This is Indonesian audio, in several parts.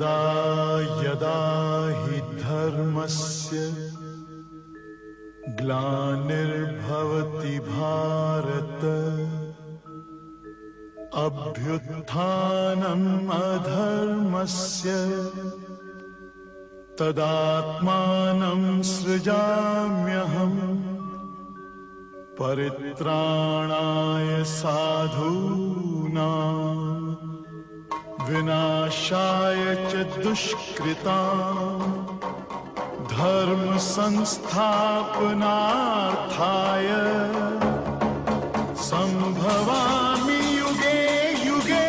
यदा यदा हि धर्मस्य ग्लानिर्भवति भारत अभ्युत्थानम् अधर्मस्य तदात्मानं सृजाम्यहम् परित्राणाय साधूनाम् विनाशाय च दुष्कृता धर्म संस्थापनार्थाय सम्भवामि युगे युगे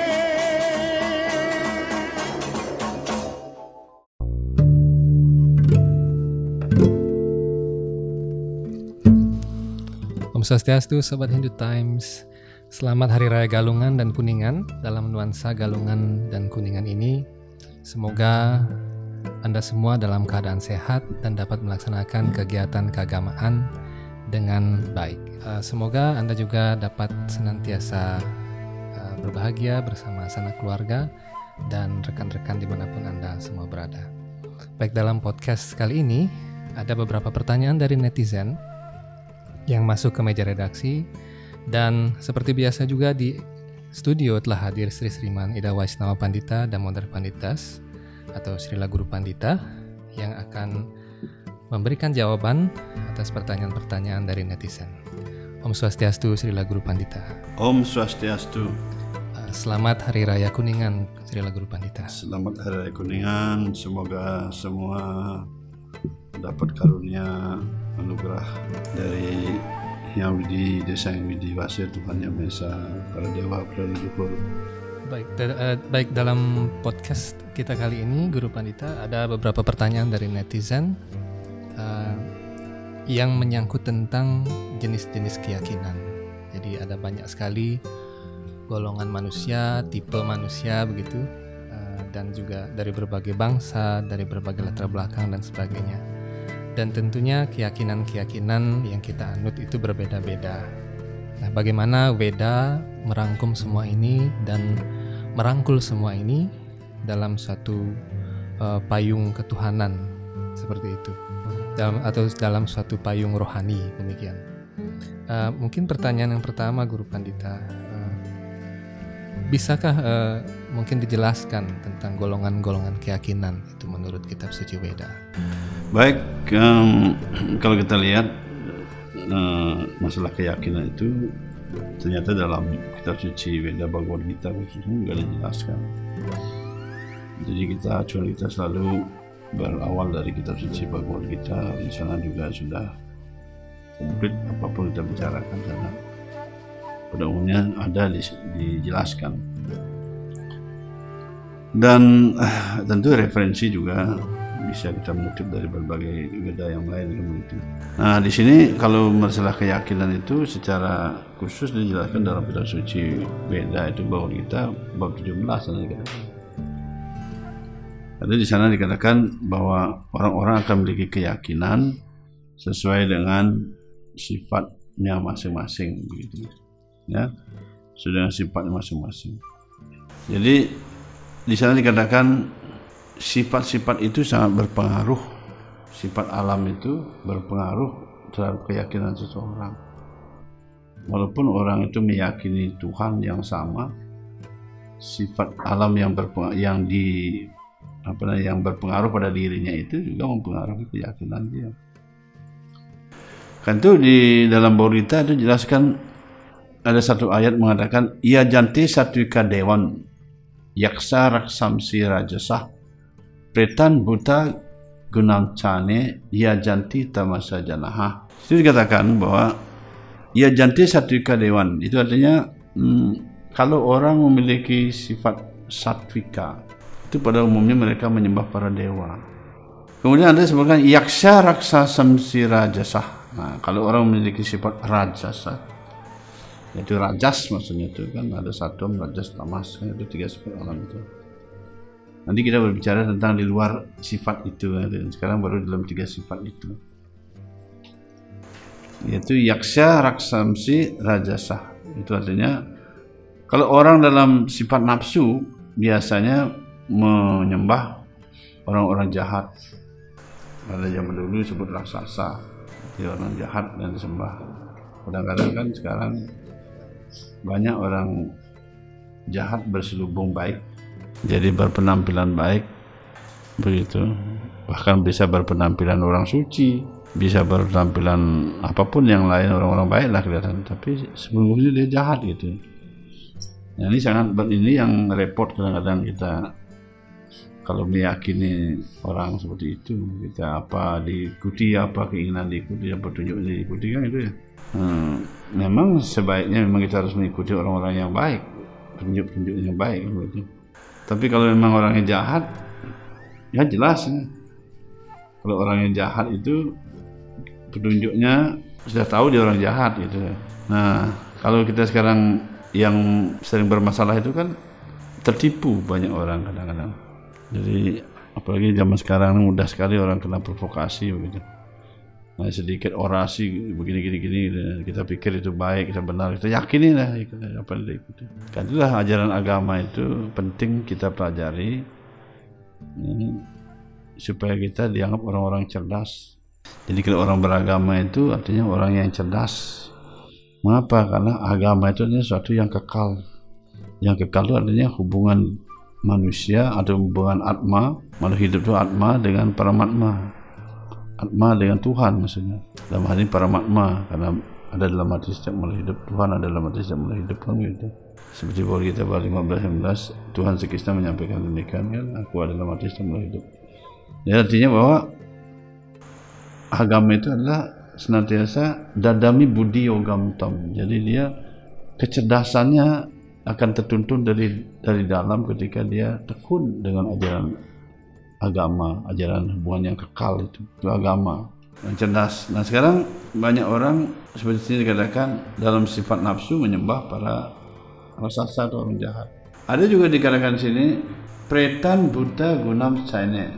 Om Swastiastu, Sobat Hindu Times. Selamat Hari Raya Galungan dan Kuningan. Dalam nuansa Galungan dan Kuningan ini, semoga Anda semua dalam keadaan sehat dan dapat melaksanakan kegiatan keagamaan dengan baik. Eh, Semoga Anda juga dapat senantiasa eh, berbahagia bersama sanak keluarga dan rekan-rekan di mana pun Anda semua berada. Baik dalam podcast kali ini, ada beberapa pertanyaan dari netizen yang masuk ke meja redaksi dan seperti biasa juga di studio telah hadir Sri Sriman Ida Waisnawa Pandita dan Modern Panditas atau Srila Guru Pandita yang akan memberikan jawaban atas pertanyaan-pertanyaan dari netizen. Om Swastiastu Srila Guru Pandita. Om Swastiastu. Uh, Selamat Hari Raya Kuningan Srila Guru Pandita. Selamat Hari Raya Kuningan. Semoga semua dapat karunia anugerah dari yang Widi Desa yang Widi Wasir Tuhan Yang Esa para dewa leluhur Baik, eh, baik dalam podcast kita kali ini Guru Pandita ada beberapa pertanyaan dari netizen eh, yang menyangkut tentang jenis-jenis keyakinan. Jadi ada banyak sekali golongan manusia, tipe manusia begitu, eh, dan juga dari berbagai bangsa, dari berbagai latar belakang dan sebagainya. Dan tentunya keyakinan-keyakinan yang kita anut itu berbeda-beda. Nah, bagaimana Weda merangkum semua ini dan merangkul semua ini dalam satu uh, payung ketuhanan seperti itu, dalam atau dalam suatu payung rohani demikian. Uh, mungkin pertanyaan yang pertama, Guru Pandita, bisakah uh, mungkin dijelaskan tentang golongan-golongan keyakinan itu menurut Kitab Suci Weda? Baik, em, kalau kita lihat eh, masalah keyakinan itu ternyata dalam kitab suci Veda Bhagavad Gita khususnya juga dijelaskan. Jadi kita acuan kita selalu berawal dari kitab suci Bhagavad Gita di sana juga sudah komplit apa pun kita bicarakan sana pada umumnya ada di- dijelaskan dan eh, tentu referensi juga bisa kita mengutip dari berbagai Veda yang lain mengutip. Nah di sini kalau masalah keyakinan itu secara khusus dijelaskan dalam kitab suci Veda itu bahwa kita bab 17 sana dikatakan. Ada di sana dikatakan bahwa orang-orang akan memiliki keyakinan sesuai dengan sifatnya masing-masing begitu. Ya. Dengan sifatnya masing-masing. Jadi di sana dikatakan sifat-sifat itu sangat berpengaruh. Sifat alam itu berpengaruh terhadap keyakinan seseorang. Walaupun orang itu meyakini Tuhan yang sama, sifat alam yang berpengaruh, yang di apa yang berpengaruh pada dirinya itu juga mempengaruhi keyakinan dia. Kan itu di dalam Borita itu jelaskan ada satu ayat mengatakan ia janti satwika dewan yaksa raksamsi rajasah pretan buta gunam cane ia janti tamasa janaha. Itu dikatakan bahwa ia janti satwika dewan. Itu artinya hmm, kalau orang memiliki sifat satwika itu pada umumnya mereka menyembah para dewa. Kemudian ada disebutkan yaksha raksa samsi rajasah nah kalau orang memiliki sifat rajasa yaitu rajas maksudnya itu kan ada satu rajas tamas kan itu tiga sifat alam itu nanti kita berbicara tentang di luar sifat itu kan. dan sekarang baru dalam tiga sifat itu yaitu yaksha raksamsi rajasa itu artinya kalau orang dalam sifat nafsu biasanya menyembah orang-orang jahat. Pada zaman dulu disebut raksasa, jadi orang jahat dan disembah. Kadang-kadang kan sekarang banyak orang jahat berselubung baik, jadi berpenampilan baik, begitu. Bahkan bisa berpenampilan orang suci, bisa berpenampilan apa pun yang lain orang-orang baik lah kelihatan. Tapi sebelumnya dia jahat gitu. Nah, ini sangat ini yang repot kadang-kadang kita kalau meyakini orang seperti itu kita apa diikuti apa keinginan diikuti apa petunjuk diikuti kan itu ya hmm, memang sebaiknya memang kita harus mengikuti orang-orang yang baik petunjuk-petunjuk yang baik gitu. tapi kalau memang orangnya jahat ya jelas ya. kalau orang yang jahat itu petunjuknya sudah tahu dia orang jahat gitu nah kalau kita sekarang yang sering bermasalah itu kan tertipu banyak orang kadang-kadang jadi apalagi zaman sekarang mudah sekali orang kena provokasi begitu. Nah, sedikit orasi begini gini gini kita pikir itu baik kita benar kita yakini lah apa yang diikuti. Kan itulah ajaran agama itu penting kita pelajari ini, supaya kita dianggap orang-orang cerdas. Jadi kalau orang beragama itu artinya orang yang cerdas. Mengapa? Karena agama itu adalah sesuatu yang kekal. Yang kekal itu artinya hubungan manusia atau hubungan atma makhluk hidup itu atma dengan paramatma atma dengan Tuhan maksudnya. Dalam hal ini paramatma karena ada dalam hati setiap makhluk hidup Tuhan ada dalam hati setiap makhluk hidup kan gitu. Seperti bahwa kita pada 15 16 Tuhan sekisah menyampaikan demikian kan? Aku ada dalam hati setiap makhluk hidup. Ya artinya bahwa agama itu adalah senantiasa dadami budi yogam tam jadi dia kecerdasannya akan tertuntun dari dari dalam ketika dia tekun dengan ajaran agama, ajaran hubungan yang kekal itu, itu agama yang cerdas. Nah sekarang banyak orang seperti ini dikatakan dalam sifat nafsu menyembah para raksasa atau orang jahat. Ada juga dikatakan sini pretan buta gunam saine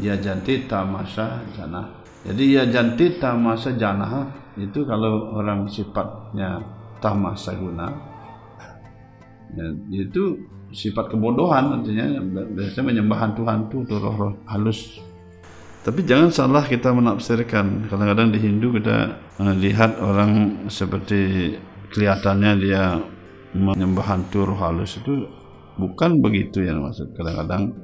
ya janti tamasa jana. Jadi ya janti tamasa jana itu kalau orang sifatnya tamasa guna ya, itu sifat kebodohan artinya biasanya menyembah hantu-hantu atau roh-roh halus. Tapi jangan salah kita menafsirkan. Kadang-kadang di Hindu kita melihat orang seperti kelihatannya dia menyembah hantu roh halus itu bukan begitu ya maksud. Kadang-kadang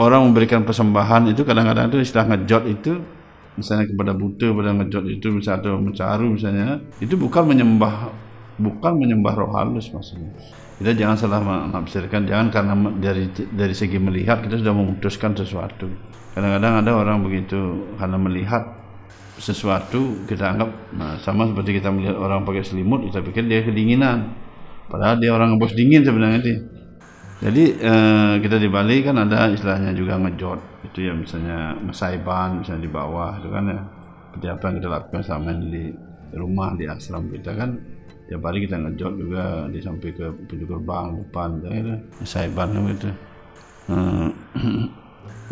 orang memberikan persembahan itu kadang-kadang itu istilah ngejot itu misalnya kepada buta pada ngejot itu misalnya atau mencaru misalnya itu bukan menyembah bukan menyembah roh halus maksudnya kita jangan salah menafsirkan jangan karena dari dari segi melihat kita sudah memutuskan sesuatu. Kadang-kadang ada orang begitu karena melihat sesuatu kita anggap nah, sama seperti kita melihat orang pakai selimut kita pikir dia kedinginan. Padahal dia orang bos dingin sebenarnya itu jadi eh, kita di Bali kan ada istilahnya juga ngejot. Itu ya misalnya mesaiban misalnya di bawah itu kan ya. Seperti apa yang kita lakukan sama di rumah di asram kita kan tiap hari kita ngejot juga di sampai ke pintu gerbang depan saya bantu gitu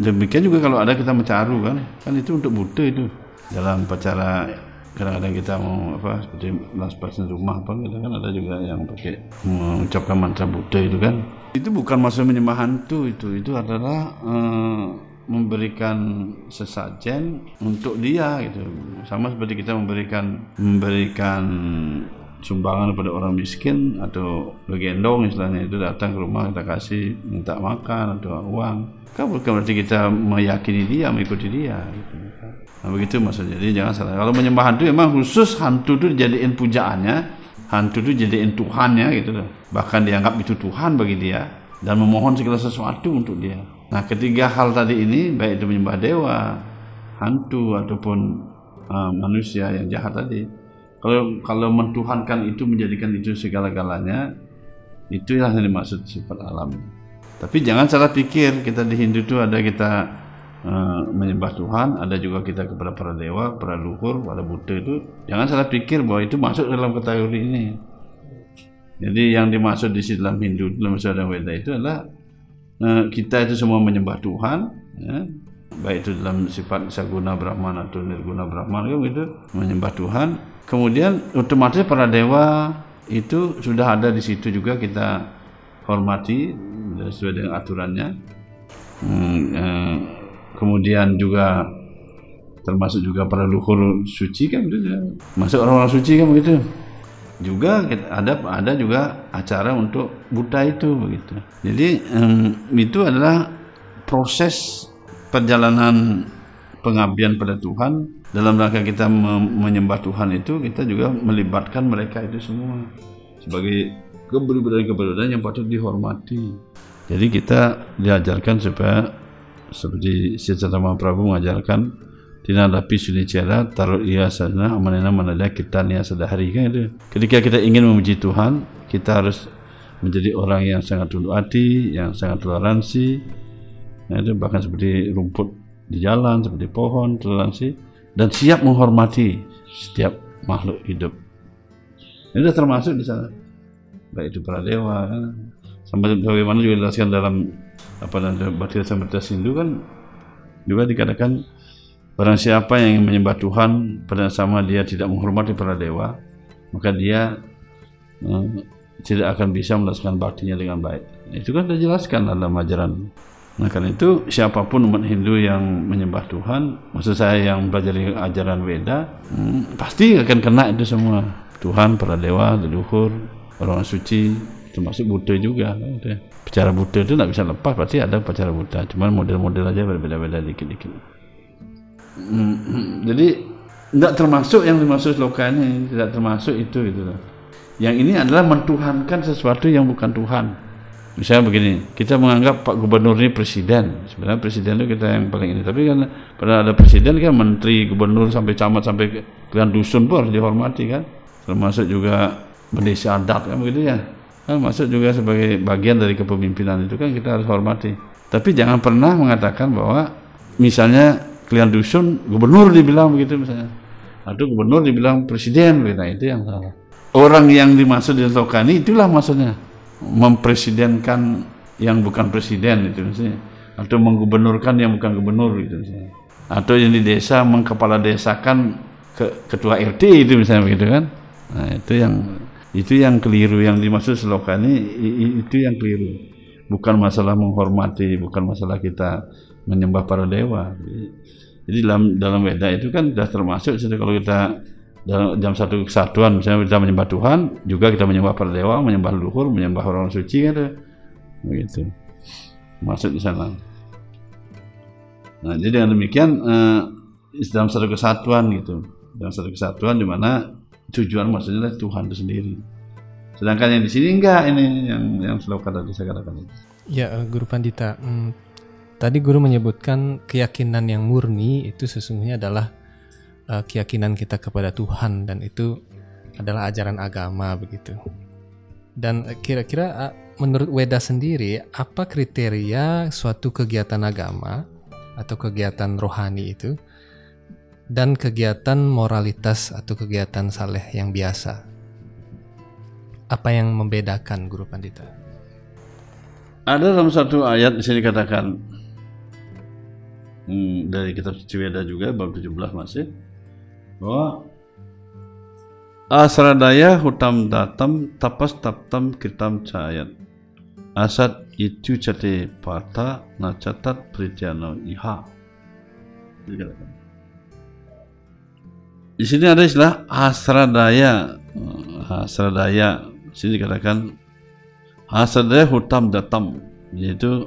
demikian juga kalau ada kita mencaru kan. Kan itu untuk buta itu. Dalam pacara kadang-kadang kita mau apa seperti laspasin rumah apa gitu kan ada juga yang pakai mengucapkan mantra buta itu kan. Itu bukan maksud menyembah hantu itu itu adalah uh, memberikan sesajen untuk dia gitu. Sama seperti kita memberikan memberikan sumbangan kepada orang miskin atau begendong istilahnya itu datang ke rumah kita kasih minta makan atau uang. Kan bukan berarti kita meyakini dia mengikuti dia gitu. nah begitu maksudnya jadi jangan salah. Kalau menyembah hantu memang khusus hantu itu dijadiin pujaannya hantu itu jadiin Tuhannya gitu loh. Bahkan dianggap itu Tuhan bagi dia dan memohon segala sesuatu untuk dia. Nah ketiga hal tadi ini baik itu menyembah dewa hantu ataupun uh, manusia yang jahat tadi kalau kalau mentuhankan itu menjadikan itu segala-galanya, itu yang dimaksud sifat alam. Tapi jangan salah pikir kita di Hindu itu ada kita uh, menyembah Tuhan, ada juga kita kepada para dewa, para luhur, para Buddha itu. Jangan salah pikir bahwa itu masuk dalam kategori ini. Jadi yang dimaksud di dalam Hindu dalam Sada Weda itu adalah uh, kita itu semua menyembah Tuhan, ya, baik itu dalam sifat saguna Brahman atau nirguna Brahman kan gitu menyembah Tuhan kemudian otomatis para dewa itu sudah ada di situ juga kita hormati sesuai dengan aturannya. Hmm, eh, kemudian juga termasuk juga para luhur suci kan gitu. masuk orang-orang suci kan begitu. Juga ada ada juga acara untuk Buddha itu begitu. Jadi em, itu adalah proses perjalanan pengabdian pada Tuhan dalam rangka kita menyembah Tuhan itu kita juga melibatkan mereka itu semua sebagai keberadaan-keberadaan yang patut dihormati. Jadi kita diajarkan supaya seperti Sri Prabu mengajarkan tinadapi sunicara taruh ia sana amanena manada kita nia sedahari kan itu. Ketika kita ingin memuji Tuhan kita harus menjadi orang yang sangat tunduk hati yang sangat toleransi. Nah, itu bahkan seperti rumput di jalan seperti pohon toleransi dan siap menghormati setiap makhluk hidup. Ini sudah termasuk di sana. Baik itu para dewa kan. sampai bagaimana juga dijelaskan dalam apa namanya Bhakti Samrita Sindu kan. Juga dikatakan barang siapa yang ingin menyembah Tuhan pada sama dia tidak menghormati para dewa maka dia eh, tidak akan bisa melaksanakan baktinya dengan baik. Itu kan dijelaskan dalam ajaran Nah karena itu siapa pun umat Hindu yang menyembah Tuhan, maksud saya yang belajar ajaran Weda, hmm, pasti akan kena itu semua. Tuhan, para dewa, leluhur, orang suci, termasuk Buddha juga. Gitu. Bicara Buddha itu tidak bisa lepas, pasti ada bicara Buddha. Cuman model-model aja berbeda-beda dikit-dikit. Hmm, hmm, jadi tidak termasuk yang dimaksud loka ini, tidak termasuk itu gitu. Yang ini adalah mentuhankan sesuatu yang bukan Tuhan. Misalnya begini, kita menganggap Pak Gubernur ini presiden. Sebenarnya presiden itu kita yang paling ini. Tapi kan pada ada presiden kan menteri, gubernur sampai camat sampai kelurahan dusun pun harus dihormati kan. Termasuk juga bendesa adat kan begitu ya. Kan masuk juga sebagai bagian dari kepemimpinan itu kan kita harus hormati. Tapi jangan pernah mengatakan bahwa misalnya kelurahan dusun gubernur dibilang begitu misalnya. Atau gubernur dibilang presiden begitu. Nah, itu yang salah. Orang yang dimaksud di Tokani itulah maksudnya mempresidenkan yang bukan presiden itu misalnya atau menggubernurkan yang bukan gubernur gitu misalnya atau yang di desa mengkepala desakan ke, ketua RT itu misalnya begitu kan. Nah itu yang itu yang keliru. Yang dimaksud seloka ini itu yang keliru. Bukan masalah menghormati bukan masalah kita menyembah para dewa. Jadi dalam dalam Weda itu kan sudah termasuk jadi kalau kita jam satu kesatuan misalnya kita menyembah Tuhan juga kita menyembah para dewa menyembah leluhur menyembah orang suci ada. begitu masuk di sana nah jadi dengan demikian eh, dalam satu kesatuan gitu dalam satu kesatuan di mana tujuan maksudnya adalah Tuhan itu sendiri sedangkan yang di sini enggak ini yang yang sloka tadi saya katakan itu Ya, eh, Guru Pandita. hmm, tadi Guru menyebutkan keyakinan yang murni itu sesungguhnya adalah eh, keyakinan kita kepada Tuhan dan itu adalah ajaran agama begitu. Dan kira-kira eh, menurut Weda sendiri apa kriteria suatu kegiatan agama atau kegiatan rohani itu dan kegiatan moralitas atau kegiatan saleh yang biasa? Apa yang membedakan Guru Pandita? Ada dalam satu ayat di sini dikatakan hmm, dari kitab suci Weda juga bab 17 masih bahwa Asradaya hutam datam tapas taptam kitam cayat asat itu cate pata nacatat prityano iha. Di sini ada istilah asradaya. Asradaya di sini dikatakan Asradaya hutam datam yaitu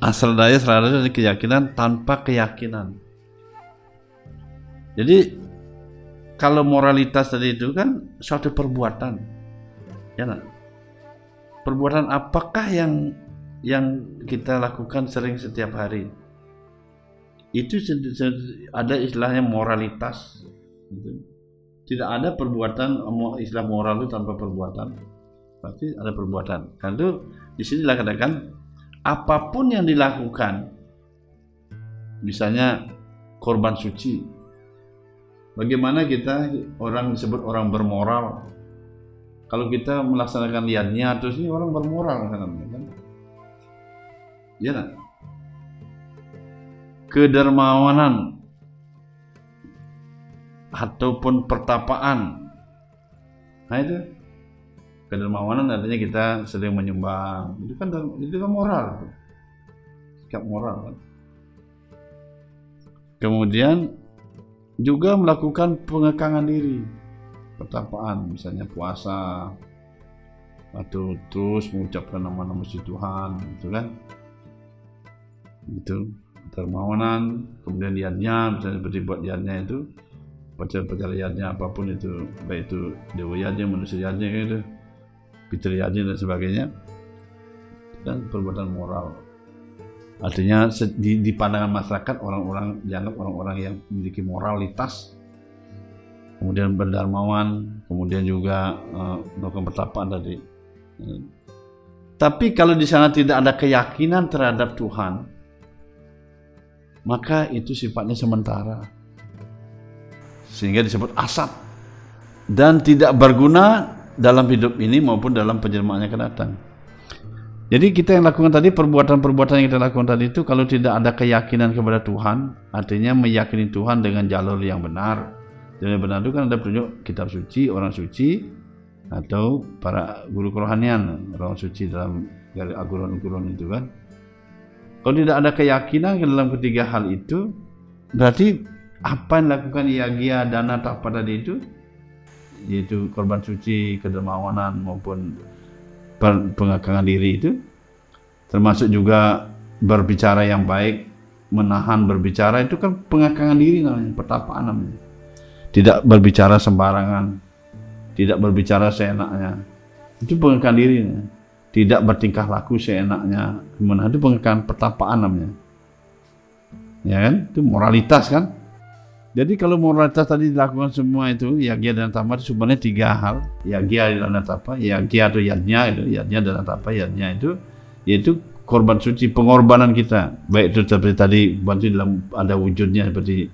asradaya asradaya keyakinan tanpa keyakinan. Jadi kalau moralitas tadi itu kan suatu perbuatan, ya? Perbuatan apakah yang yang kita lakukan sering setiap hari? Itu ada istilahnya moralitas. gitu. Tidak ada perbuatan istilah moral itu tanpa perbuatan. Pasti ada perbuatan. Itu di sini dikatakan apa pun yang dilakukan, misalnya korban suci, bagaimana kita orang disebut orang bermoral? Kalau kita melaksanakan liannya terus ini orang bermoral kan? kan? Ya nak? Kedermawanan ataupun pertapaan. Nah itu kedermawanan artinya kita sering menyumbang. Itu kan itu kan moral. sikap moral kan. Kemudian juga melakukan pengekangan diri, pertapaan, misalnya puasa, atau terus mengucapkan nama-nama si Tuhan, gitu kan? Itu dermawanan, kemudian liannya, misalnya seperti buat liannya itu, pacar-pacar liannya apa pun itu, baik itu dewa liannya, manusia liannya gitu, Peter liannya dan sebagainya, dan perbuatan moral Artinya di, pandangan masyarakat orang-orang dianggap orang-orang yang memiliki moralitas, kemudian berdarmawan, kemudian juga eh, melakukan pertapaan tadi. Eh, Tapi kalau di sana tidak ada keyakinan terhadap Tuhan, maka itu sifatnya sementara. Sehingga disebut asap dan tidak berguna dalam hidup ini maupun dalam penjelmaan yang akan datang. Jadi kita yang lakukan tadi perbuatan-perbuatan yang kita lakukan tadi itu kalau tidak ada keyakinan kepada Tuhan, artinya meyakini Tuhan dengan jalur yang benar. Jalur yang benar itu kan ada petunjuk kitab suci, orang suci, atau para guru kerohanian, orang suci dalam dari aguran-aguran itu kan. Kalau tidak ada keyakinan ke dalam ketiga hal itu, berarti apa yang dilakukan Iagia dana tapa tadi itu, yaitu korban suci, kedermawanan maupun pengakangan diri itu termasuk juga berbicara yang baik menahan berbicara itu kan pengakangan diri namanya pertapaan namanya. Tidak berbicara sembarangan tidak berbicara seenaknya. Itu pengakangan diri. Tidak bertingkah laku seenaknya. Gimana itu pengakangan pertapaan namanya. Ya kan? Itu moralitas kan jadi kalau moralitas tadi dilakukan semua itu yagya dan tapa itu sebenarnya tiga hal. Yagya dan tapa yagya atau yadnya itu yadnya dan tapa yadnya itu yaitu korban suci pengorbanan kita. Baik itu seperti tadi bantu dalam ada wujudnya seperti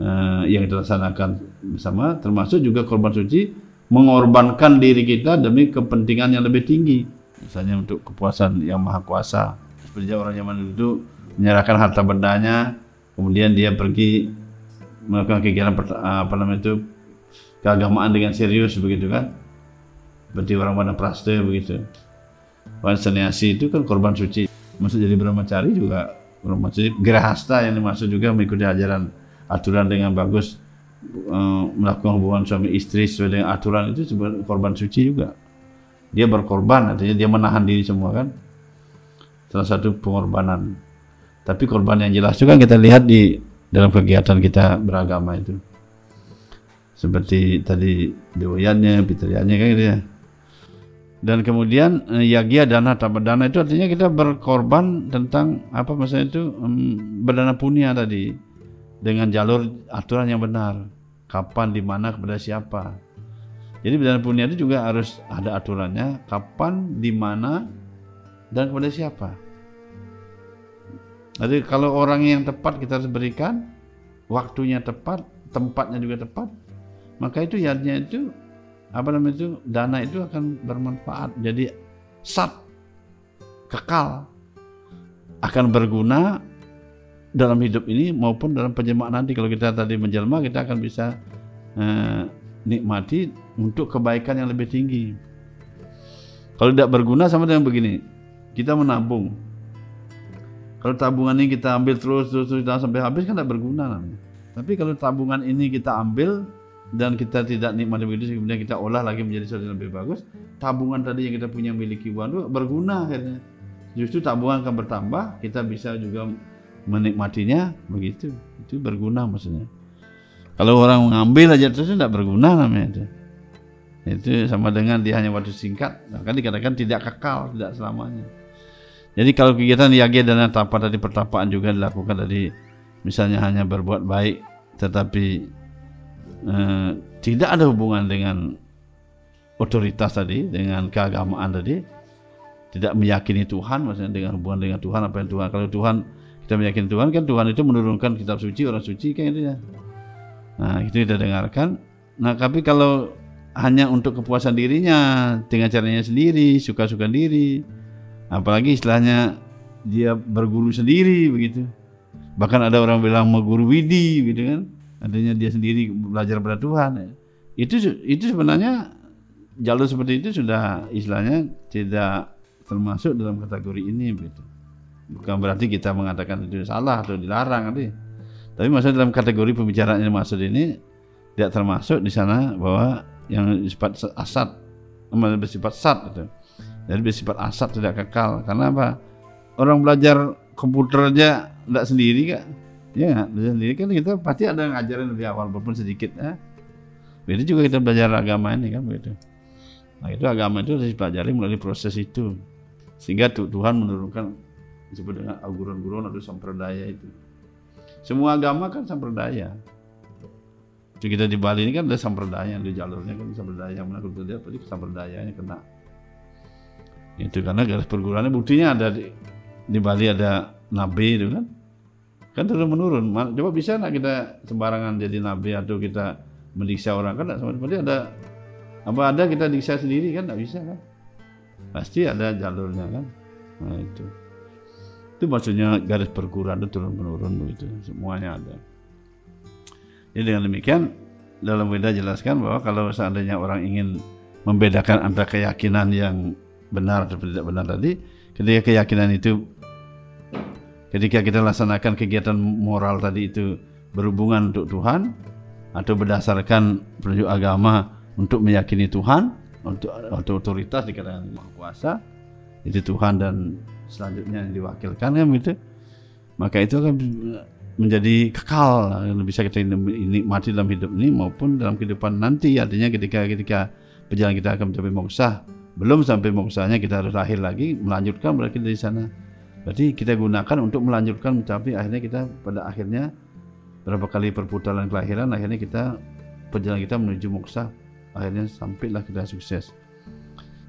eh, yang kita laksanakan bersama termasuk juga korban suci mengorbankan diri kita demi kepentingan yang lebih tinggi. Misalnya untuk kepuasan yang maha kuasa. Seperti orang zaman dulu menyerahkan harta bendanya kemudian dia pergi melakukan kegiatan perta- apa namanya itu keagamaan dengan serius begitu kan? Seperti orang mana praste begitu. Orang seniasi itu kan korban suci. Masuk jadi brahmacari juga brahmacari. Gerahasta yang dimaksud juga mengikuti ajaran aturan dengan bagus eh, melakukan hubungan suami istri sesuai dengan aturan itu sebenarnya korban suci juga. Dia berkorban artinya dia menahan diri semua kan? Salah satu pengorbanan. Tapi korban yang jelas juga kita lihat di dalam kegiatan kita beragama itu. Seperti tadi dewayannya, pitriannya kan gitu ya. Dan kemudian eh, yagya dana tambah dana itu artinya kita berkorban tentang apa maksudnya itu em, berdana punya tadi. Dengan jalur aturan yang benar. Kapan di mana kepada siapa. Jadi berdana punya itu juga harus ada aturannya. Kapan di mana dan kepada siapa jadi kalau orang yang tepat kita harus berikan, waktunya tepat, tempatnya juga tepat, maka itu yadnya itu apa namanya itu dana itu akan bermanfaat. Jadi sat kekal akan berguna dalam hidup ini maupun dalam penjelmaan nanti. Kalau kita tadi menjelma, kita akan bisa eh, nikmati untuk kebaikan yang lebih tinggi. Kalau tidak berguna sama dengan begini, kita menabung, kalau tabungan ini kita ambil terus terus, terus sampai habis kan tidak berguna namanya. Tapi kalau tabungan ini kita ambil dan kita tidak nikmati begitu kemudian kita olah lagi menjadi sesuatu yang lebih bagus, tabungan tadi yang kita punya miliki uang itu berguna akhirnya. Justru tabungan akan bertambah, kita bisa juga menikmatinya begitu. Itu berguna maksudnya. Kalau orang mengambil aja terus tidak berguna namanya itu. Itu sama dengan dia hanya waktu singkat, maka dikatakan tidak kekal, tidak selamanya. Jadi kalau kegiatan yagya dan tapa tadi pertapaan juga dilakukan tadi. Misalnya hanya berbuat baik tetapi eh, tidak ada hubungan dengan otoritas tadi dengan keagamaan tadi. Tidak meyakini Tuhan maksudnya dengan hubungan dengan Tuhan apa yang Tuhan kalau Tuhan kita meyakini Tuhan kan Tuhan itu menurunkan kitab suci orang suci kan itu ya. Nah itu kita dengarkan. Nah tapi kalau hanya untuk kepuasan dirinya dengan caranya sendiri suka-suka diri apalagi istilahnya dia berguru sendiri begitu. Bahkan ada orang bilang mau guru widi gitu kan. Artinya dia sendiri belajar pada Tuhan itu itu sebenarnya jalur seperti itu sudah istilahnya tidak termasuk dalam kategori ini begitu. Bukan berarti kita mengatakan itu salah atau dilarang nanti. Tapi maksudnya dalam kategori pembicaraan yang maksud ini tidak termasuk di sana bahwa yang bersifat asat. Bersifat sat gitu. Jadi bersifat asat tidak kekal. Karena apa? Orang belajar komputer aja tidak sendiri kak. Ya belajar sendiri kan kita pasti ada yang ngajarin dari awal walaupun sedikit. Ya. Begitu juga kita belajar agama ini kan begitu. Nah itu agama itu harus dipelajari melalui proses itu. Sehingga tu- Tuhan menurunkan disebut dengan auguran-guruan atau sampradaya itu. Semua agama kan sampradaya. Jadi kita di Bali ini kan ada sampradaya, ada jalurnya kan sampradaya. Mana kalau lihat tadi sampradayanya kena. Itu karena garis perguruannya buktinya ada di, di Bali ada nabi itu kan. Kan terus menurun. Coba bisa nggak kita sembarangan jadi nabi atau kita mendiksa orang kan sama seperti ada apa ada kita diksa sendiri kan nggak bisa kan. Pasti ada jalurnya kan. Nah itu. Itu maksudnya garis perguruan itu turun menurun begitu. Semuanya ada. Jadi dengan demikian dalam Weda jelaskan bahwa kalau seandainya orang ingin membedakan antara keyakinan yang benar atau tidak benar tadi, ketika keyakinan itu ketika kita laksanakan kegiatan moral tadi itu berhubungan untuk Tuhan atau berdasarkan petunjuk agama untuk meyakini Tuhan untuk atau otoritas dikatakan maha kuasa itu Tuhan dan selanjutnya yang diwakilkan kan gitu maka itu akan menjadi kekal bisa kita nikmati dalam hidup ini maupun dalam kehidupan nanti. Artinya ketika ketika perjalanan kita akan mencapai moksa belum sampai moksanya kita harus lahir lagi melanjutkan berarti dari sana. Berarti kita gunakan untuk melanjutkan mencapai akhirnya kita pada akhirnya berapa kali perputaran kelahiran akhirnya kita perjalanan kita menuju moksa akhirnya sampailah kita sukses.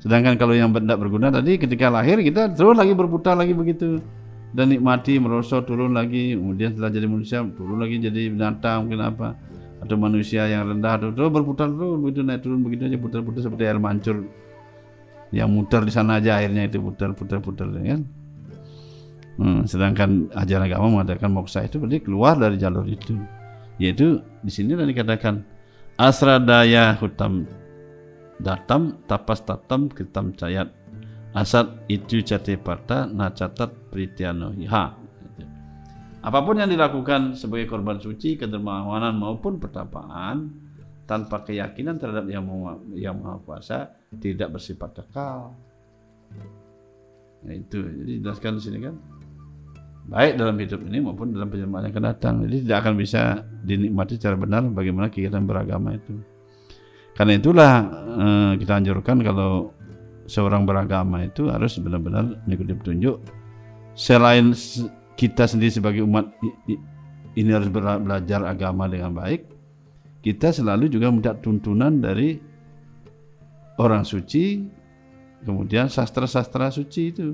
Sedangkan kalau yang tidak berguna tadi ketika lahir kita terus lagi berputar lagi begitu. Dan nikmati merosot turun lagi. Kemudian setelah jadi manusia turun lagi jadi binatang mungkin apa. Atau manusia yang rendah atau terus berputar terus begitu naik turun begitu aja putar-putar seperti air mancur yang muter di sana aja airnya itu putar putar putar kan? Hmm, sedangkan ajaran agama mengatakan moksa itu berarti keluar dari jalur itu. Yaitu di sini dan dikatakan asradaya hutam datam tapas tatam kitam cayat asat itu jati parta nacatat pritiano. Ha apa pun yang dilakukan sebagai korban suci kedermawanan maupun pertapaan tanpa keyakinan terhadap yang maha, yang maha kuasa tidak bersifat kekal. Nah, itu. Jadi jelaskan di sini kan? Baik dalam hidup ini maupun dalam penjelmaan yang akan datang. Jadi tidak akan bisa dinikmati secara benar bagaimana kegiatan beragama itu. Karena itulah eh, kita anjurkan kalau seorang beragama itu harus benar-benar mengikuti petunjuk. Selain kita sendiri sebagai umat ini harus belajar agama dengan baik kita selalu juga minta tuntunan dari orang suci kemudian sastra-sastra suci itu.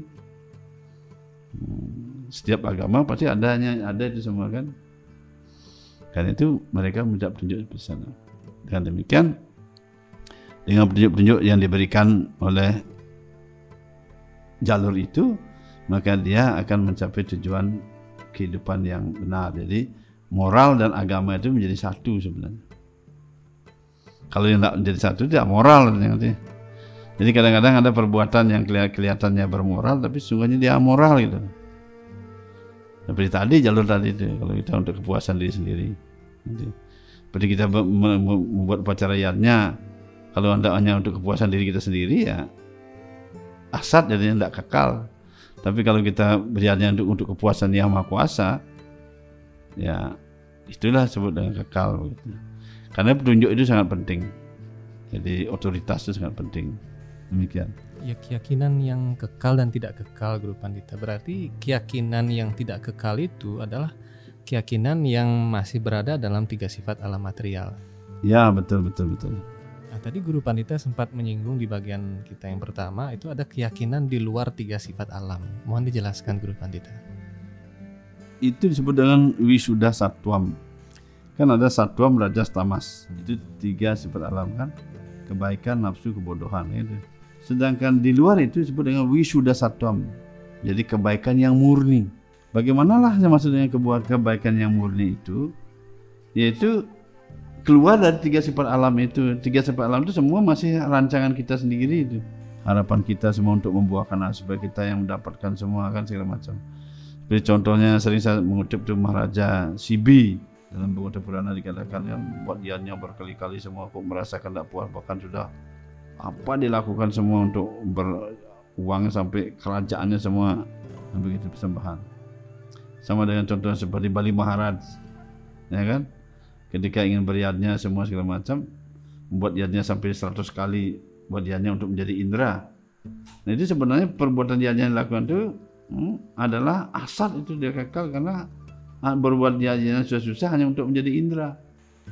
Setiap agama pasti adanya ada itu semua kan. Karena itu mereka minta petunjuk di sana. Dengan demikian dengan petunjuk-petunjuk yang diberikan oleh jalur itu maka dia akan mencapai tujuan kehidupan yang benar. Jadi moral dan agama itu menjadi satu sebenarnya kalau yang tidak menjadi satu tidak moral nanti jadi kadang-kadang ada perbuatan yang kelihatannya bermoral tapi sungguhnya dia amoral gitu. Seperti tadi jalur tadi itu kalau kita untuk kepuasan diri sendiri nanti seperti kita membuat upacara yatnya kalau anda hanya untuk kepuasan diri kita sendiri ya asat jadinya tidak kekal. Tapi kalau kita beriannya untuk untuk kepuasan yang maha kuasa ya itulah sebut dengan kekal gitu. Karena petunjuk itu sangat penting jadi otoritas itu sangat penting demikian ya keyakinan yang kekal dan tidak kekal Guru Pandita berarti keyakinan yang tidak kekal itu adalah keyakinan yang masih berada dalam tiga sifat alam material ya betul betul betul Nah, tadi Guru Pandita sempat menyinggung di bagian kita yang pertama itu ada keyakinan di luar tiga sifat alam. Mohon dijelaskan Guru Pandita. Itu disebut dengan wisuda satwam. Kan ada satwam, rajas, tamas. Itu tiga sifat alam kan. Kebaikan, nafsu, kebodohan itu. Sedangkan di luar itu disebut dengan wisuda satwam. Jadi kebaikan yang murni. Bagaimanalah maksudnya kebaikan yang murni itu? Yaitu keluar dari tiga sifat alam itu. Tiga sifat alam itu semua masih rancangan kita sendiri itu. Harapan kita semua untuk membuahkan supaya kita yang mendapatkan semua kan segala macam. Seperti contohnya sering saya mengutip tuh Maharaja Sibi dalam buku Purana dikatakan yang buat dianya berkali-kali semua kok merasakan tak puas bahkan sudah apa dilakukan semua untuk beruang sampai kerajaannya semua begitu persembahan. Sama dengan contoh seperti Bali Maharaj, ya kan? Ketika ingin beriadnya semua segala macam, membuat yadnya sampai 100 kali buat yadnya untuk menjadi indera. Nah itu sebenarnya perbuatan yadnya yang dilakukan itu hmm, adalah asal itu dia kekal karena berbuat yadnya susah-susah hanya untuk menjadi indera.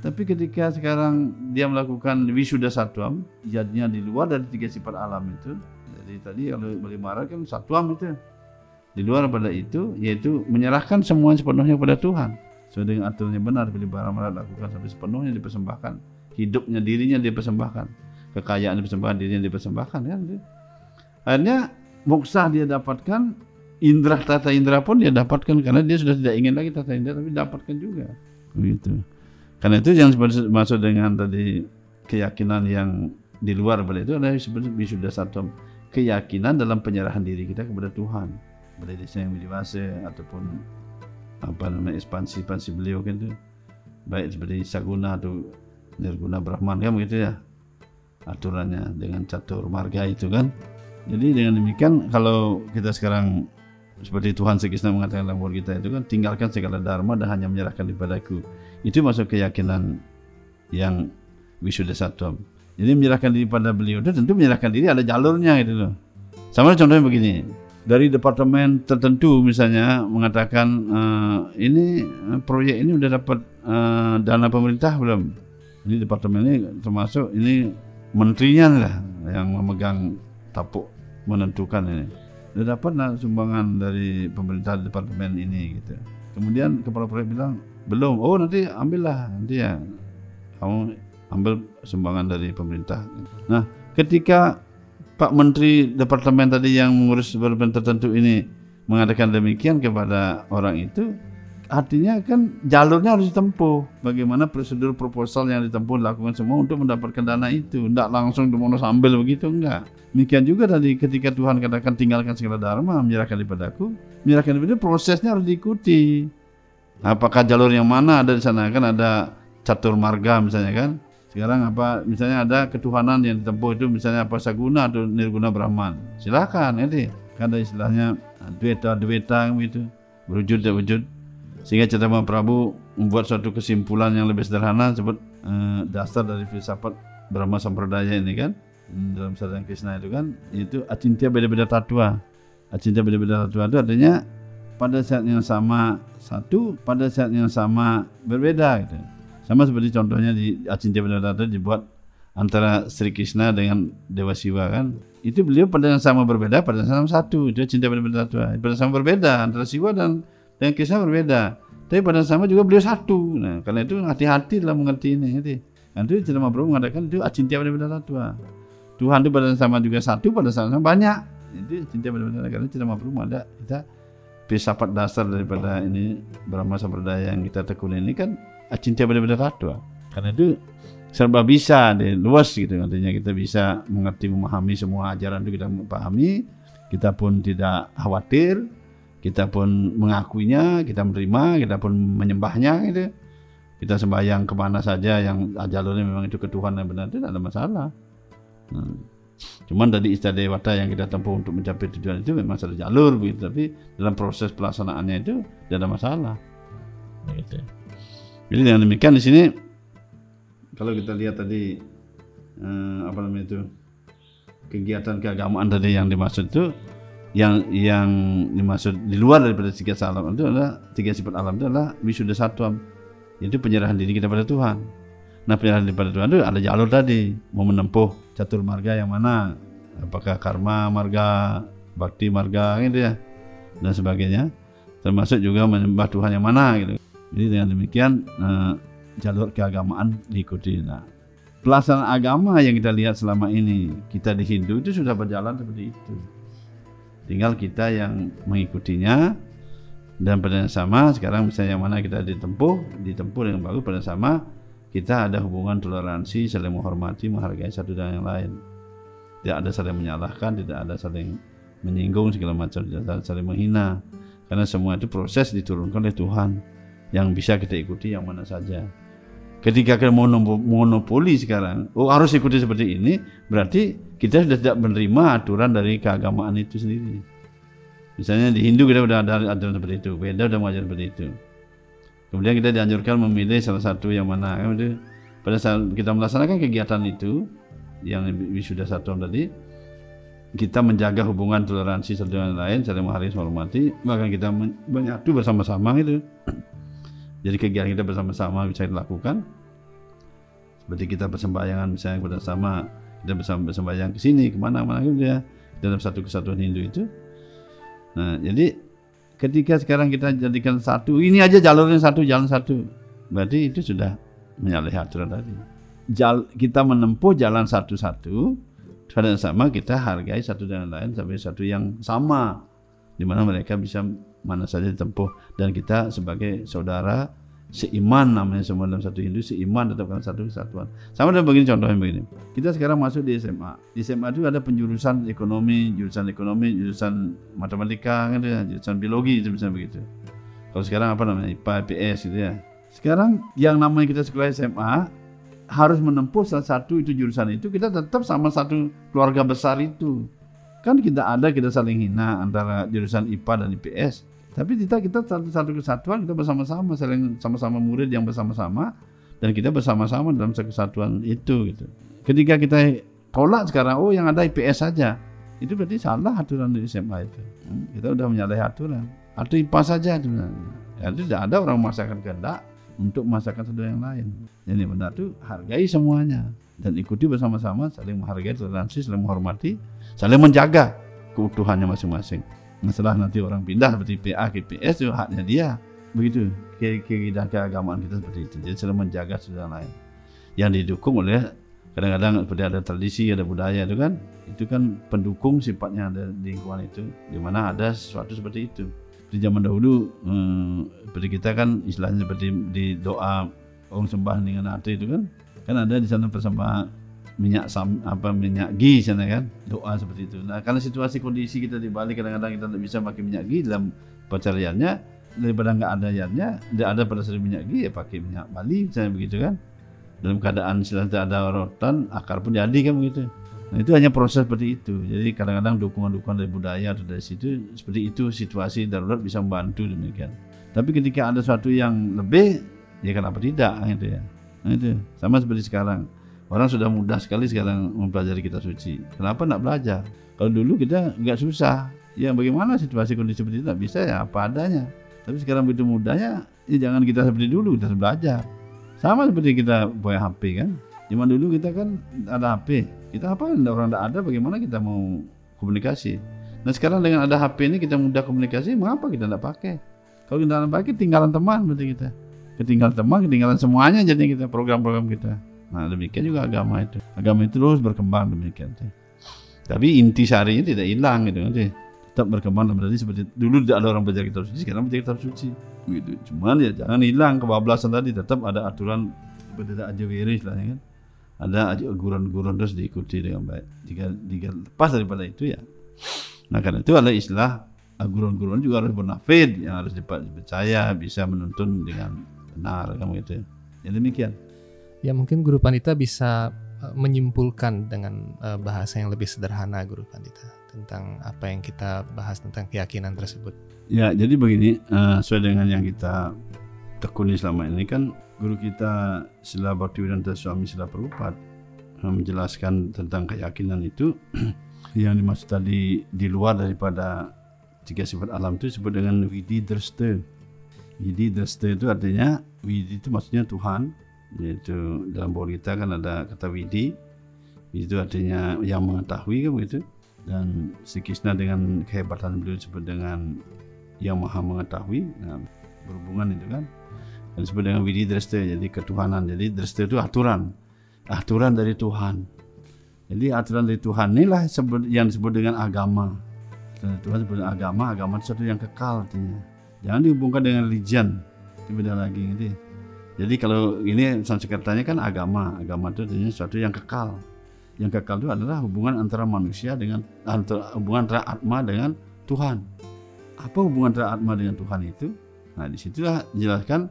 Tapi ketika sekarang dia melakukan wisuda satwam, yadnya di luar dari tiga sifat alam itu. Jadi tadi kalau Bali Maharaj kan satwam itu. Di luar pada itu yaitu menyerahkan semua sepenuhnya kepada Tuhan. Sesuai dengan aturannya benar Bali Maharaj lakukan sampai sepenuhnya dipersembahkan. Hidupnya dirinya dipersembahkan. Kekayaan dipersembahkan, dirinya dipersembahkan kan. Akhirnya moksa dia dapatkan, indra tata indra pun dia dapatkan karena dia sudah tidak ingin lagi tata indra tapi dapatkan juga. Begitu. Karena itu yang masuk dengan tadi keyakinan yang di luar pada itu adalah sebenarnya wisuda satu keyakinan dalam penyerahan diri kita kepada Tuhan pada yang dewasa ataupun apa namanya ekspansi ekspansi beliau kan itu baik seperti saguna atau nirguna brahman kan begitu ya aturannya dengan catur marga itu kan jadi dengan demikian kalau kita sekarang seperti Tuhan Sekisna mengatakan dalam word kita itu kan tinggalkan segala dharma dan hanya menyerahkan kepadaku itu masuk keyakinan yang wisuda satwam jadi menyerahkan diri pada beliau itu tentu menyerahkan diri ada jalurnya gitu loh sama contohnya begini dari departemen tertentu misalnya mengatakan uh, ini proyek ini udah dapat uh, dana pemerintah belum? Ini departemen ini termasuk ini menterinya lah yang memegang tapuk menentukan ini. Udah dapat nah, sumbangan dari pemerintah departemen ini gitu. Kemudian kepala proyek bilang belum. Oh nanti ambillah nanti ya kamu ambil sumbangan dari pemerintah. Nah ketika Pak Menteri Departemen tadi yang mengurus departemen tertentu ini mengatakan demikian kepada orang itu, artinya kan jalurnya harus ditempuh. Bagaimana prosedur proposal yang ditempuh dilakukan semua untuk mendapatkan dana itu. Tidak langsung di mana sambil begitu, enggak. Demikian juga tadi ketika Tuhan katakan tinggalkan segala dharma, menyerahkan kepadaku, menyerahkan itu prosesnya harus diikuti. Apakah jalur yang mana ada di sana? Kan ada catur marga misalnya kan sekarang apa misalnya ada ketuhanan yang ditempuh itu misalnya apa saguna atau nirguna brahman silakan ini kan ada istilahnya dueta dueta gitu berwujud tidak wujud sehingga Cetama Prabu membuat suatu kesimpulan yang lebih sederhana sebut eh, dasar dari filsafat Brahma Sampradaya ini kan hmm, dalam sadar Krishna itu kan itu acinta beda-beda tatua acinta beda-beda tatua itu artinya pada saat yang sama satu pada saat yang sama berbeda gitu sama seperti contohnya di Acinta Benedata dibuat antara Sri Krishna dengan Dewa Siwa kan. Itu beliau pada yang sama berbeda, pada yang sama satu. Dia cinta pada Benedata. Pada sama berbeda antara Siwa dan dengan Krishna berbeda. Tapi pada sama juga beliau satu. Nah, karena itu hati-hati dalam mengerti ini. Nanti. Nanti Cina Prabhu mengatakan itu Acinta pada Benedata. Tuhan itu pada sama juga satu, pada sama, sama banyak. Itu cinta pada Benedata. Karena Cina Prabhu ada kita filsafat dasar daripada ini Brahma Sampradaya yang kita tekuni ini kan cinta benar-benar fatwa. Karena itu serba bisa deh, luas gitu artinya kita bisa mengerti memahami semua ajaran itu kita pahami kita pun tidak khawatir kita pun mengakuinya kita menerima kita pun menyembahnya gitu kita sembahyang ke mana saja yang jalurnya memang itu ketuhanan yang benar itu tidak ada masalah hmm. cuman tadi dewata yang kita tempuh untuk mencapai tujuan itu memang ada jalur begitu tapi dalam proses pelaksanaannya itu tidak ada masalah gitu. Jadi dengan demikian di sini kalau kita lihat tadi eh, apa namanya itu kegiatan keagamaan tadi yang dimaksud itu yang yang dimaksud di luar daripada tiga alam itu adalah tiga sifat alam itu adalah wisuda satu yaitu penyerahan diri kita pada Tuhan. Nah penyerahan diri pada Tuhan itu ada jalur tadi mau menempuh catur marga yang mana apakah karma marga bakti marga gitu ya dan sebagainya termasuk juga menyembah Tuhan yang mana gitu jadi dengan demikian uh, jalur keagamaan diikuti. Nah, pelaksanaan agama yang kita lihat selama ini kita di Hindu itu sudah berjalan seperti itu. Tinggal kita yang mengikutinya dan pada yang sama sekarang misalnya yang mana kita ditempuh, ditempuh dengan bagus pada yang sama kita ada hubungan toleransi, saling menghormati, menghargai satu dan yang lain. Tidak ada saling menyalahkan, tidak ada saling menyinggung segala macam, tidak ada saling menghina. Karena semua itu proses diturunkan oleh Tuhan yang bisa kita ikuti yang mana saja. Ketika kita mono- monopoli sekarang, oh harus ikuti seperti ini, berarti kita sudah tidak menerima aturan dari keagamaan itu sendiri. Misalnya di Hindu kita udah ada aturan seperti itu, Beda udah mengajar seperti itu. Kemudian kita dianjurkan memilih salah satu yang mana. Kemudian pada saat kita melaksanakan kegiatan itu, yang wisuda satu tadi, kita menjaga hubungan toleransi satu dengan lain, saling menghargai, menghormati, maka kita men- menyatu bersama-sama gitu. Jadi kegiatan kita bersama-sama bisa dilakukan. Seperti kita bersembahyangan misalnya bersama, kita bersama bersembahyang ke sini, ke mana-mana gitu ya, dalam satu kesatuan Hindu itu. Nah, jadi ketika sekarang kita jadikan satu, ini aja jalurnya satu, jalan satu, berarti itu sudah menyalahi aturan tadi. Jal, kita menempuh jalan satu-satu, yang sama kita hargai satu dengan lain sampai satu yang sama, di mana mereka bisa mana saja ditempuh dan kita sebagai saudara seiman namanya semua dalam satu Hindu seiman tetap dalam satu kesatuan. Sama dengan begini contohnya begini. Kita sekarang masuk di SMA. Di SMA itu ada penjurusan ekonomi, jurusan ekonomi, jurusan matematika, kan ya, jurusan biologi itu misalnya begitu. Kalau sekarang apa namanya IPA, IPS gitu ya. Sekarang yang namanya kita sekolah SMA harus menempuh salah satu itu jurusan itu kita tetap sama satu keluarga besar itu. Kan kita ada kita saling hina antara jurusan IPA dan IPS. Tapi kita kita satu satu kesatuan kita bersama-sama saling sama-sama murid yang bersama-sama dan kita bersama-sama dalam kesatuan itu gitu. Ketika kita tolak sekarang oh yang ada IPS saja itu berarti salah aturan di SMA itu. Kita udah menyalahi aturan. Atau IPA saja sebenarnya. Ya, tidak ada orang memaksakan kehendak untuk memaksakan satu yang lain. Jadi benar itu hargai semuanya dan ikuti bersama-sama saling menghargai toleransi, saling menghormati, saling menjaga keutuhannya masing-masing. Masalah nanti orang pindah seperti PA, KPS itu haknya dia. Begitu keindahan keagamaan kita seperti itu. Jadi saling menjaga satu lain. Yang didukung oleh kadang-kadang seperti ada tradisi, ada budaya itu kan, itu kan pendukung sifatnya ada di lingkungan itu, di mana ada sesuatu seperti itu. Di zaman dahulu, hmm, seperti kita kan istilahnya seperti di doa orang sembah dengan hati itu kan, kan ada di sana persembahan minyak sam, apa minyak ghee sana kan doa seperti itu. Nah karena situasi kondisi kita di Bali kadang-kadang kita tidak bisa pakai minyak ghee dalam pencariannya daripada nggak ada yatnya, tidak ada pada saat minyak ghee ya pakai minyak Bali misalnya begitu kan. Dalam keadaan tidak ada rotan akar pun jadi kan begitu. Nah itu hanya proses seperti itu. Jadi kadang-kadang dukungan-dukungan dari budaya atau dari situ seperti itu situasi darurat bisa membantu demikian. Tapi ketika ada sesuatu yang lebih ya kenapa tidak gitu ya. Nah itu sama seperti sekarang. Orang sudah mudah sekali sekarang mempelajari kitab suci. Kenapa tidak belajar? Kalau dulu kita nggak susah. Ya bagaimana situasi kondisi seperti itu tidak bisa ya apa adanya. Tapi sekarang begitu mudahnya, ya jangan kita seperti dulu kita harus belajar. Sama seperti kita punya HP kan. Zaman dulu kita kan ada HP. Kita apa orang tidak ada bagaimana kita mau komunikasi. Nah sekarang dengan ada HP ini kita mudah komunikasi, mengapa kita tidak pakai? Kalau kita tidak pakai, tinggalan teman berarti kita. Ketinggalan teman, ketinggalan semuanya jadinya kita program-program kita. Nah demikian juga agama itu. Agama itu terus berkembang demikian. Tapi inti sarinya tidak hilang gitu nanti. Tetap berkembang berarti seperti dulu tidak ada orang belajar kitab suci, sekarang belajar kitab suci. Gitu. Cuman ya jangan hilang kebablasan tadi tetap ada aturan ada aja wiris lah ya kan. Ada aja guron-guron terus diikuti dengan baik. Jika, jika lepas daripada itu ya. Nah karena itu adalah istilah guron-guron juga harus bonafid yang harus dipercaya bisa menuntun dengan benar kamu gitu. Ya demikian. Ya mungkin Guru Pandita bisa uh, menyimpulkan dengan uh, bahasa yang lebih sederhana Guru Pandita tentang apa yang kita bahas tentang keyakinan tersebut. Ya, jadi begini, uh, sesuai dengan yang kita tekuni selama ini kan guru kita Sila Bhaktivedanta Swami Sila Prabhupada uh, menjelaskan tentang keyakinan itu yang dimaksud tadi di luar daripada tiga sifat alam itu disebut dengan Widi. Widi Dresta itu artinya Widi itu maksudnya Tuhan, yaitu dalam bahasa kita kan ada kata Widi, itu artinya yang mengetahui kan begitu. Dan si Krishna dengan kehebatan beliau disebut dengan yang maha mengetahui. Nah, berhubungan itu kan. Dan disebut dengan widi dresta jadi ketuhanan. Jadi dresta itu aturan. Aturan dari Tuhan. Jadi aturan dari Tuhan inilah yang disebut dengan agama. Tuhan disebut agama. Agama itu sesuatu yang kekal artinya jangan dihubungkan dengan religion itu beda lagi gitu jadi kalau ini Sanskertanya kan agama agama itu artinya sesuatu yang kekal yang kekal itu adalah hubungan antara manusia dengan antara hubungan antara atma dengan Tuhan. apa hubungan antara Atma dengan Tuhan itu? Nah, di situlah dijelaskan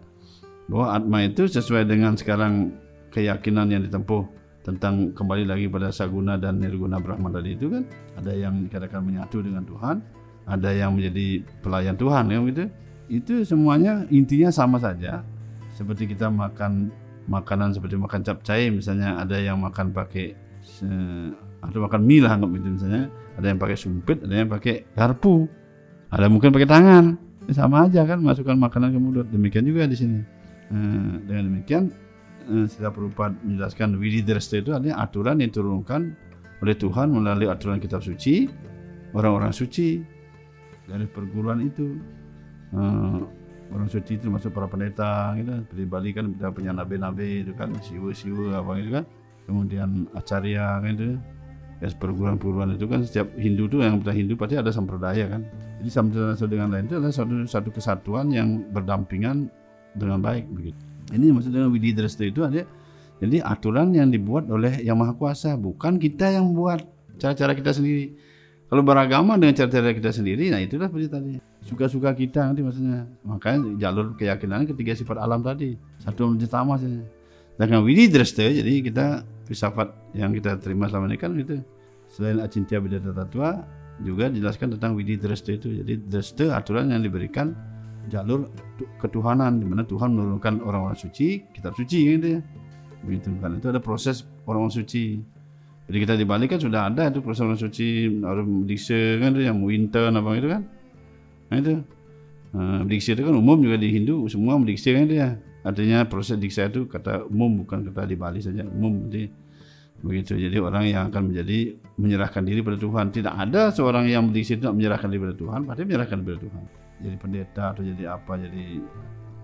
bahwa Atma itu sesuai dengan sekarang keyakinan yang ditempuh tentang kembali lagi pada Saguna dan Nirguna Brahman tadi itu kan ada yang dikatakan menyatu dengan Tuhan, ada yang menjadi pelayan Tuhan ya gitu. Itu semuanya intinya sama saja. Seperti kita makan makanan seperti makan capcay misalnya ada yang makan pakai atau makan mie lah anggap itu misalnya. Ada yang pakai sumpit ada yang pakai garpu. Ada mungkin pakai tangan. Ya, sama aja kan masukkan makanan ke mulut. Demikian juga di sini. Eh, dengan demikian eh, Sila Prabhupada menjelaskan Widi Dresta itu artinya aturan yang diturunkan oleh Tuhan melalui aturan kitab suci orang-orang suci dari perguruan itu Eh, orang suci itu masuk para pendeta gitu. Bali kan kita punya nabe-nabe itu kan siwa-siwa apa gitu kan. Kemudian acarya kan itu ya perguruan-perguruan itu kan setiap Hindu tuh yang kita Hindu pasti ada sampradaya kan. Jadi sampradaya satu dengan lain itu adalah satu satu kesatuan yang berdampingan dengan baik begitu. Ini maksud dengan Widi Dresta itu ada jadi aturan yang dibuat oleh yang maha kuasa bukan kita yang buat cara-cara kita sendiri kalau beragama dengan cara-cara kita sendiri nah itulah seperti tadi. Suka-suka kita nanti maksudnya. Makanya jalur keyakinan ketiga sifat alam tadi. Satu pertama saja dengan Widi Dresta jadi kita filsafat yang kita terima selama ini kan itu selain Acintya Bidata Tattva juga dijelaskan tentang Widi Dresta itu. Jadi Dresta aturan yang diberikan jalur tu- ketuhanan di mana Tuhan menurunkan orang-orang suci kitab suci gitu ya. Begitu kan. Itu ada proses orang-orang suci jadi kita di Bali kan sudah ada itu proses suci orang dikse kan itu yang winter apa itu kan? Nah itu. Uh, dikse itu kan umum juga di Hindu semua dikse kan itu ya. Artinya proses diksa itu kata umum bukan kata di Bali saja umum. Jadi begitu. Jadi orang yang akan menjadi menyerahkan diri pada Tuhan. Tidak ada seorang yang itu tidak menyerahkan diri pada Tuhan pasti menyerahkan diri pada Tuhan. Jadi pendeta atau jadi apa jadi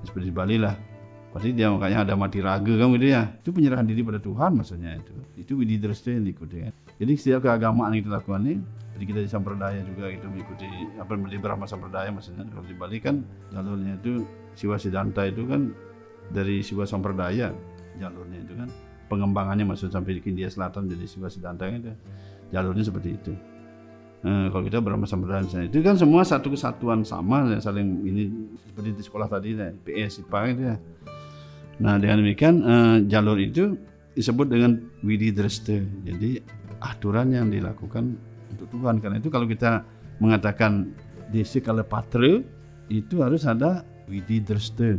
seperti di Bali lah pasti dia makanya ada mati raga kan gitu ya. Itu penyerahan diri pada Tuhan maksudnya itu. Itu Widi yang diikuti kan. Jadi setiap keagamaan yang kita lakukan ini jadi kita di Sampradaya juga itu mengikuti apa di Brahma Sampradaya maksudnya. Kalau di Bali kan jalurnya itu Siwa Siddhanta itu kan dari Siwa Sampradaya jalurnya itu kan. Pengembangannya maksud sampai di India Selatan jadi Siwa Siddhanta itu. Jalurnya seperti itu. Eh, kalau kita Brahma Sampradaya misalnya. Itu kan semua satu kesatuan sama ya, saling ini seperti di sekolah tadi ya, PS IPA gitu ya nah dengan demikian eh, jalur itu disebut dengan Widi Dresta jadi aturan yang dilakukan untuk Tuhan. Karena itu kalau kita mengatakan desi kala patra itu harus ada Widi Dresta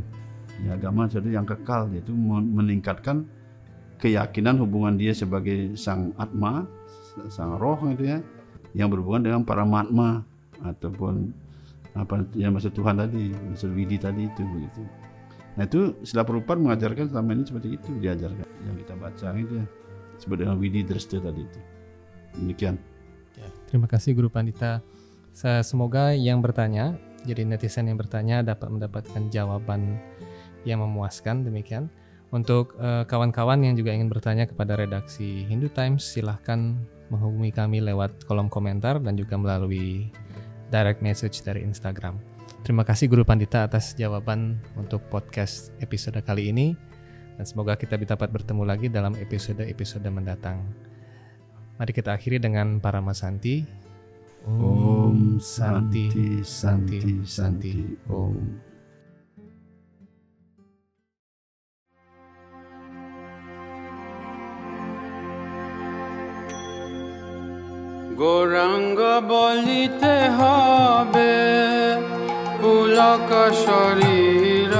ya, agama satu yang kekal yaitu men- meningkatkan keyakinan hubungan dia sebagai sang atma sang roh gitu ya yang berhubungan dengan para matma ataupun apa yang maksud Tuhan tadi maksud Widi tadi itu begitu nah itu Sila Prabhupada mengajarkan selama ini seperti itu diajarkan yang kita baca itu ya sebut dengan Widi Dresta tadi itu demikian Ya, terima kasih Guru Pandita. Semoga yang bertanya, jadi netizen yang bertanya dapat mendapatkan jawaban yang memuaskan demikian. Untuk eh, kawan-kawan yang juga ingin bertanya kepada redaksi Hindu Times, silahkan menghubungi kami lewat kolom komentar dan juga melalui direct message dari Instagram. Terima kasih Guru Pandita atas jawaban untuk podcast episode kali ini. Dan semoga kita dapat bertemu lagi dalam episode-episode mendatang. Mari kita akhiri dengan para Masanti. Om Santi Santi Santi Om Gauranga বলিতে হবে शरीर।